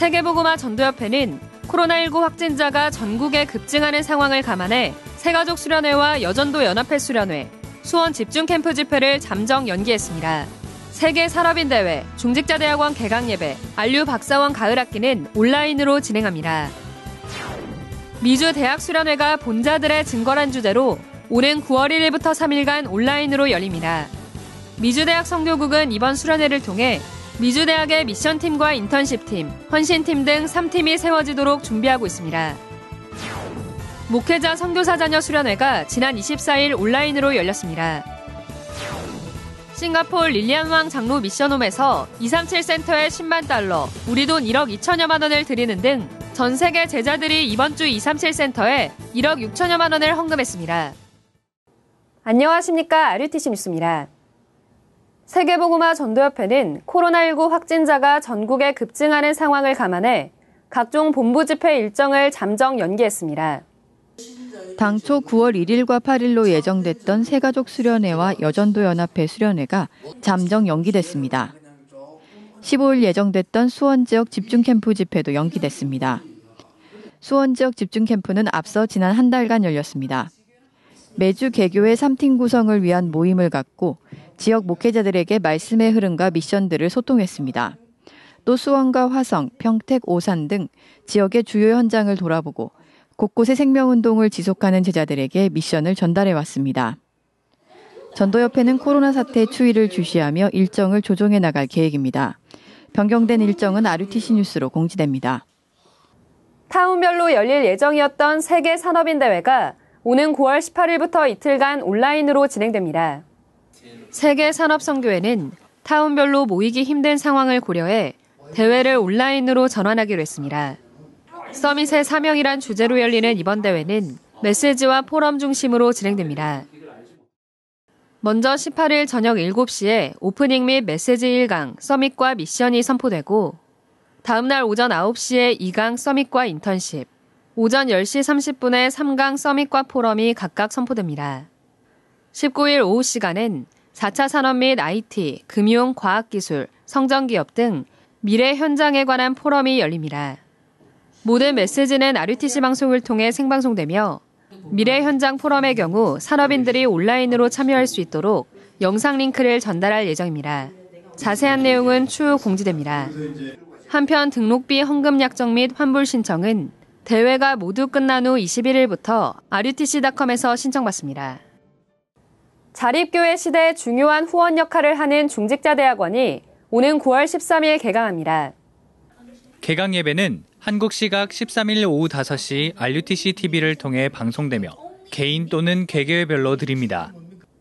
세계보고마 전도협회는 코로나19 확진자가 전국에 급증하는 상황을 감안해 세가족 수련회와 여전도 연합회 수련회, 수원 집중 캠프 집회를 잠정 연기했습니다. 세계 산업인 대회, 중직자 대학원 개강 예배, 안류 박사원 가을 학기는 온라인으로 진행합니다. 미주 대학 수련회가 본자들의 증거란 주제로 오는 9월 1일부터 3일간 온라인으로 열립니다. 미주 대학 성교국은 이번 수련회를 통해 미주대학의 미션팀과 인턴십팀, 헌신팀 등 3팀이 세워지도록 준비하고 있습니다. 목회자 선교사 자녀 수련회가 지난 24일 온라인으로 열렸습니다. 싱가폴 릴리안왕 장로 미션홈에서 237 센터에 10만 달러, 우리 돈 1억 2천여만 원을 드리는 등 전 세계 제자들이 이번 주 237 센터에 1억 6천여만 원을 헌금했습니다. 안녕하십니까. RUTC 뉴스입니다. 세계보고마 전도협회는 코로나19 확진자가 전국에 급증하는 상황을 감안해 각종 본부 집회 일정을 잠정 연기했습니다. 당초 9월 1일과 8일로 예정됐던 새가족 수련회와 여전도 연합회 수련회가 잠정 연기됐습니다. 15일 예정됐던 수원 지역 집중 캠프 집회도 연기됐습니다. 수원 지역 집중 캠프는 앞서 지난 한 달간 열렸습니다. 매주 개교의 3팀 구성을 위한 모임을 갖고 지역 목회자들에게 말씀의 흐름과 미션들을 소통했습니다. 또 수원과 화성, 평택, 오산 등 지역의 주요 현장을 돌아보고 곳곳의 생명운동을 지속하는 제자들에게 미션을 전달해 왔습니다. 전도협회는 코로나 사태 추이를 주시하며 일정을 조정해 나갈 계획입니다. 변경된 일정은 RUTC 뉴스로 공지됩니다. 타운별로 열릴 예정이었던 세계 산업인 대회가 오는 9월 18일부터 이틀간 온라인으로 진행됩니다. 세계 산업선교회는 타운별로 모이기 힘든 상황을 고려해 대회를 온라인으로 전환하기로 했습니다. 서밋의 사명이란 주제로 열리는 이번 대회는 메시지와 포럼 중심으로 진행됩니다. 먼저 18일 저녁 7시에 오프닝 및 메시지 1강, 서밋과 미션이 선포되고 다음날 오전 9시에 2강 서밋과 인턴십, 오전 10시 30분에 3강 서밋과 포럼이 각각 선포됩니다. 19일 오후 시간엔 4차 산업 및 IT, 금융, 과학기술, 성전기업 등 미래 현장에 관한 포럼이 열립니다. 모든 메시지는 RUTC 방송을 통해 생방송되며 미래 현장 포럼의 경우 산업인들이 온라인으로 참여할 수 있도록 영상 링크를 전달할 예정입니다. 자세한 내용은 추후 공지됩니다. 한편 등록비 헌금 약정 및 환불 신청은 대회가 모두 끝난 후 21일부터 RUTC.com에서 신청받습니다. 자립교회 시대에 중요한 후원 역할을 하는 중직자대학원이 오는 9월 13일 개강합니다. 개강 예배는 한국 시각 13일 오후 5시 RUTC TV를 통해 방송되며 개인 또는 개개별로 드립니다.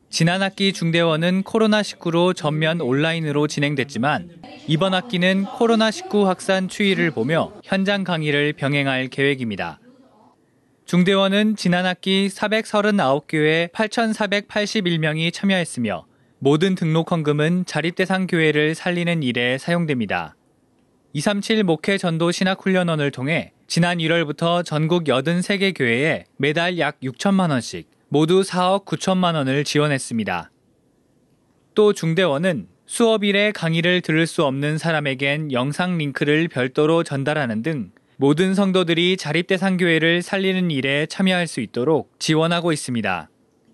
지난 학기 중대원은 코로나19로 전면 온라인으로 진행됐지만 이번 학기는 코로나19 확산 추이를 보며 현장 강의를 병행할 계획입니다. 중대원은 지난 학기 439교회 8,481명이 참여했으며 모든 등록 헌금은 자립대상 교회를 살리는 일에 사용됩니다. 237 목회 전도 신학훈련원을 통해 지난 1월부터 전국 83개 교회에 매달 약 6천만 원씩 모두 4억 9천만 원을 지원했습니다. 또 중대원은 수업일에 강의를 들을 수 없는 사람에겐 영상 링크를 별도로 전달하는 등 모든 성도들이 자립대상교회를 살리는 일에 참여할 수 있도록 지원하고 있습니다.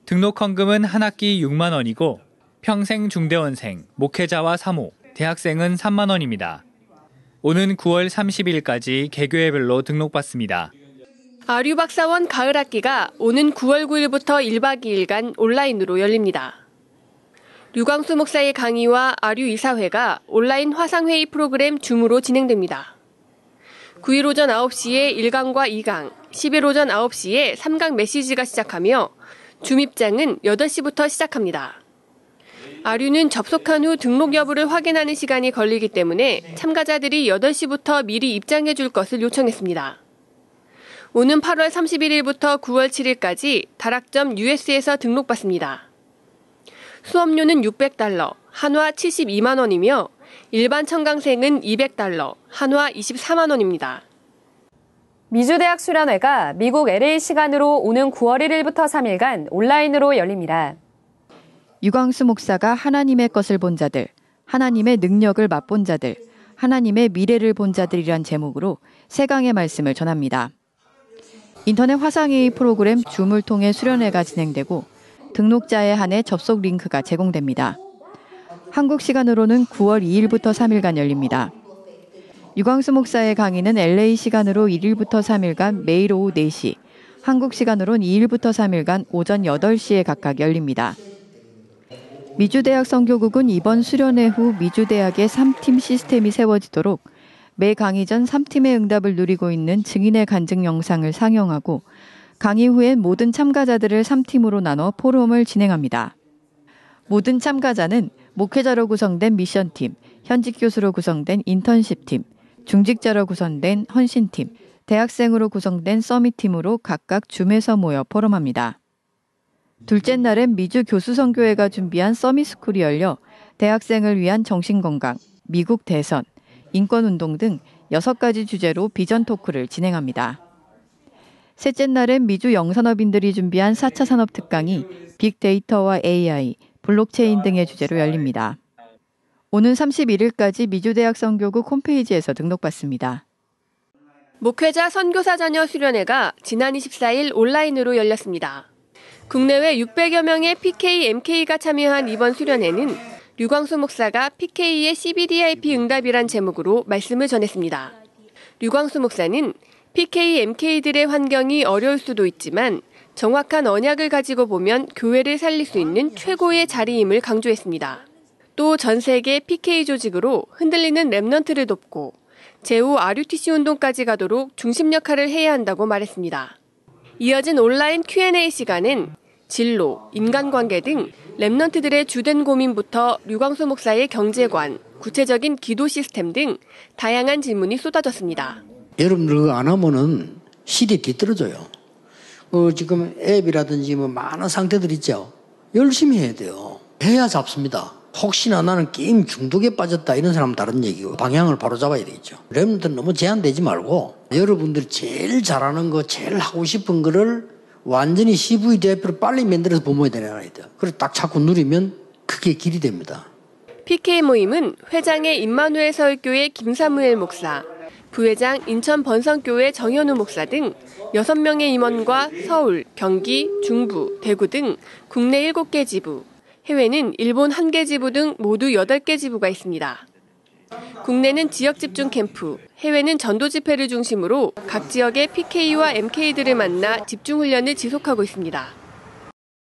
등록 헌금은 한 학기 6만 원이고 평생 중대원생, 목회자와 사모, 대학생은 3만 원입니다. 오는 9월 30일까지 개교회별로 등록받습니다. 아류박사원 가을 학기가 오는 9월 9일부터 1박 2일간 온라인으로 열립니다. 류광수 목사의 강의와 아류 이사회가 온라인 화상회의 프로그램 줌으로 진행됩니다. 9일 오전 9시에 1강과 2강, 10일 오전 9시에 3강 메시지가 시작하며 줌입장은 8시부터 시작합니다. 아류는 접속한 후 등록 여부를 확인하는 시간이 걸리기 때문에 참가자들이 8시부터 미리 입장해 줄 것을 요청했습니다. 오는 8월 31일부터 9월 7일까지 다락점 US에서 등록받습니다. 수업료는 600달러, 한화 72만 원이며 일반 청강생은 200달러, 한화 24만 원입니다. 미주대학 수련회가 미국 LA 시간으로 오는 9월 1일부터 3일간 온라인으로 열립니다. 유광수 목사가 하나님의 것을 본 자들, 하나님의 능력을 맛본 자들, 하나님의 미래를 본 자들이란 제목으로 세강의 말씀을 전합니다. 인터넷 화상회의 프로그램 줌을 통해 수련회가 진행되고 등록자에 한해 접속 링크가 제공됩니다. 한국 시간으로는 9월 2일부터 3일간 열립니다. 유광수 목사의 강의는 LA 시간으로 1일부터 3일간 매일 오후 4시, 한국 시간으론 2일부터 3일간 오전 8시에 각각 열립니다. 미주대학 선교국은 이번 수련회 후 미주대학의 3팀 시스템이 세워지도록 매 강의 전 3팀의 응답을 누리고 있는 증인의 간증 영상을 상영하고 강의 후엔 모든 참가자들을 3팀으로 나눠 포럼을 진행합니다. 모든 참가자는 목회자로 구성된 미션팀, 현직 교수로 구성된 인턴십팀, 중직자로 구성된 헌신팀, 대학생으로 구성된 서밋팀으로 각각 줌에서 모여 포럼합니다. 둘째 날엔 미주 교수선교회가 준비한 서밋스쿨이 열려 대학생을 위한 정신건강, 미국 대선, 인권운동 등 6가지 주제로 비전 토크를 진행합니다. 셋째 날엔 미주 영산업인들이 준비한 4차 산업 특강이 빅데이터와 AI, 블록체인 등의 주제로 열립니다. 오는 31일까지 미주대학 선교국 홈페이지에서 등록받습니다. 목회자 선교사 자녀 수련회가 지난 24일 온라인으로 열렸습니다. 국내외 600여 명의 PK, MK가 참여한 이번 수련회는 류광수 목사가 PK의 CBDIP 응답이란 제목으로 말씀을 전했습니다. 류광수 목사는 PK, MK들의 환경이 어려울 수도 있지만 정확한 언약을 가지고 보면 교회를 살릴 수 있는 최고의 자리임을 강조했습니다. 또 전 세계 PK 조직으로 흔들리는 랩넌트를 돕고 제후 RUTC 운동까지 가도록 중심 역할을 해야 한다고 말했습니다. 이어진 온라인 Q&A 시간은 진로, 인간관계 등 랩넌트들의 주된 고민부터 류광수 목사의 경제관, 구체적인 기도 시스템 등 다양한 질문이 쏟아졌습니다. 여러분들 안 하면은 시대 뒤떨어져요. 어, 지금 앱이라든지 뭐 많은 상태들 있죠. 열심히 해야 돼요. 해야 잡습니다. 혹시나 나는 게임 중독에 빠졌다 이런 사람은 다른 얘기고 방향을 바로 잡아야 되겠죠. 랩들 너무 제한되지 말고 여러분들이 제일 잘하는 거, 제일 하고 싶은 거를 완전히 CV 대표를 빨리 만들어서 보모해야 되는 아이들. 그래서 딱 자꾸 누리면 그게 길이 됩니다. PK 모임은 회장의 임마누엘 서울교회 김사무엘 목사, 부회장 인천 번성교회 정현우 목사 등 6명의 임원과 서울, 경기, 중부, 대구 등 국내 7개 지부, 해외는 일본 1개 지부 등 모두 8개 지부가 있습니다. 국내는 지역 집중 캠프, 해외는 전도 집회를 중심으로 각 지역의 PK와 MK들을 만나 집중 훈련을 지속하고 있습니다.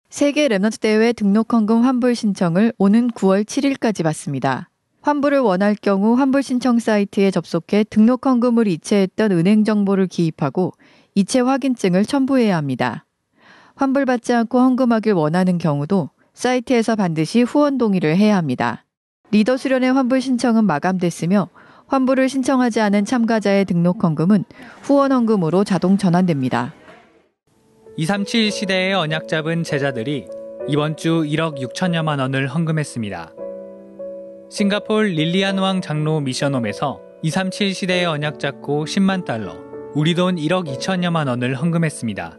세계 렘넌트 대회 등록 헌금 환불 신청을 오는 9월 7일까지 받습니다. 환불을 원할 경우 환불 신청 사이트에 접속해 등록 헌금을 이체했던 은행 정보를 기입하고 이체 확인증을 첨부해야 합니다. 환불받지 않고 헌금하길 원하는 경우도 사이트에서 반드시 후원 동의를 해야 합니다. 리더 수련회 환불 신청은 마감됐으며 환불을 신청하지 않은 참가자의 등록 헌금은 후원 헌금으로 자동 전환됩니다. 237 시대의 언약 잡은 제자들이 이번 주 1억 6천여만 원을 헌금했습니다. 싱가폴 릴리안 왕 장로 미션홈에서 237 시대의 언약 잡고 10만 달러, 우리 돈 1억 2천여만 원을 헌금했습니다.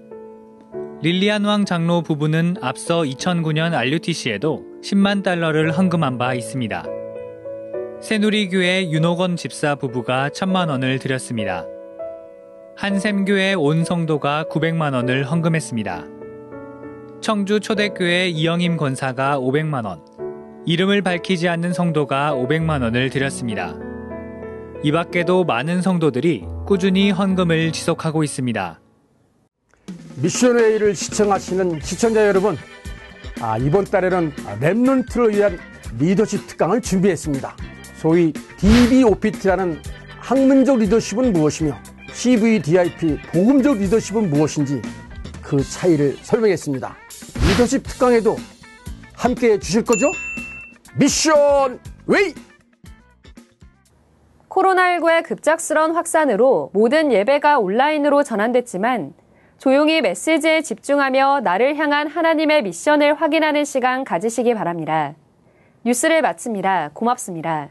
릴리안 왕 장로 부부는 앞서 2009년 RUTC에도 10만 달러를 헌금한 바 있습니다. 새누리교회 윤호건 집사 부부가 1천만 원을 드렸습니다. 한샘교회 온 성도가 900만 원을 헌금했습니다. 청주 초대교회 이영임 권사가 500만 원, 이름을 밝히지 않는 성도가 500만 원을 드렸습니다. 이 밖에도 많은 성도들이 꾸준히 헌금을 지속하고 있습니다. 미션웨이를 시청하시는 시청자 여러분, 아, 이번 달에는 랩런트를 위한 리더십 특강을 준비했습니다. 소위 DBOPT라는 학문적 리더십은 무엇이며 CVDIP 복음적 리더십은 무엇인지 그 차이를 설명했습니다. 리더십 특강에도 함께 해 주실 거죠? Mission Way! 코로나19의 급작스런 확산으로 모든 예배가 온라인으로 전환됐지만 조용히 메시지에 집중하며 나를 향한 하나님의 미션을 확인하는 시간 가지시기 바랍니다. 뉴스를 마칩니다. 고맙습니다.